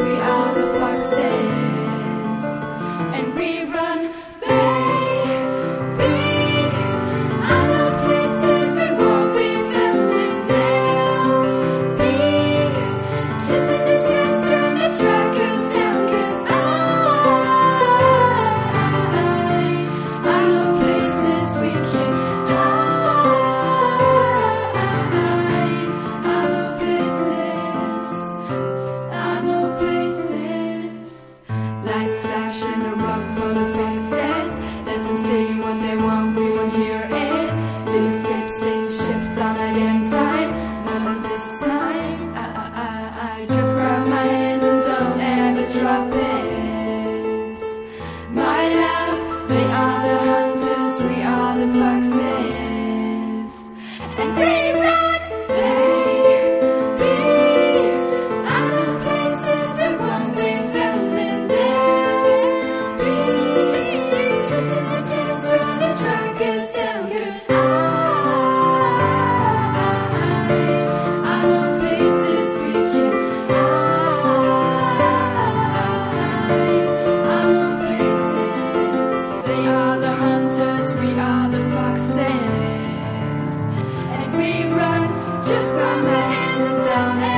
me and. down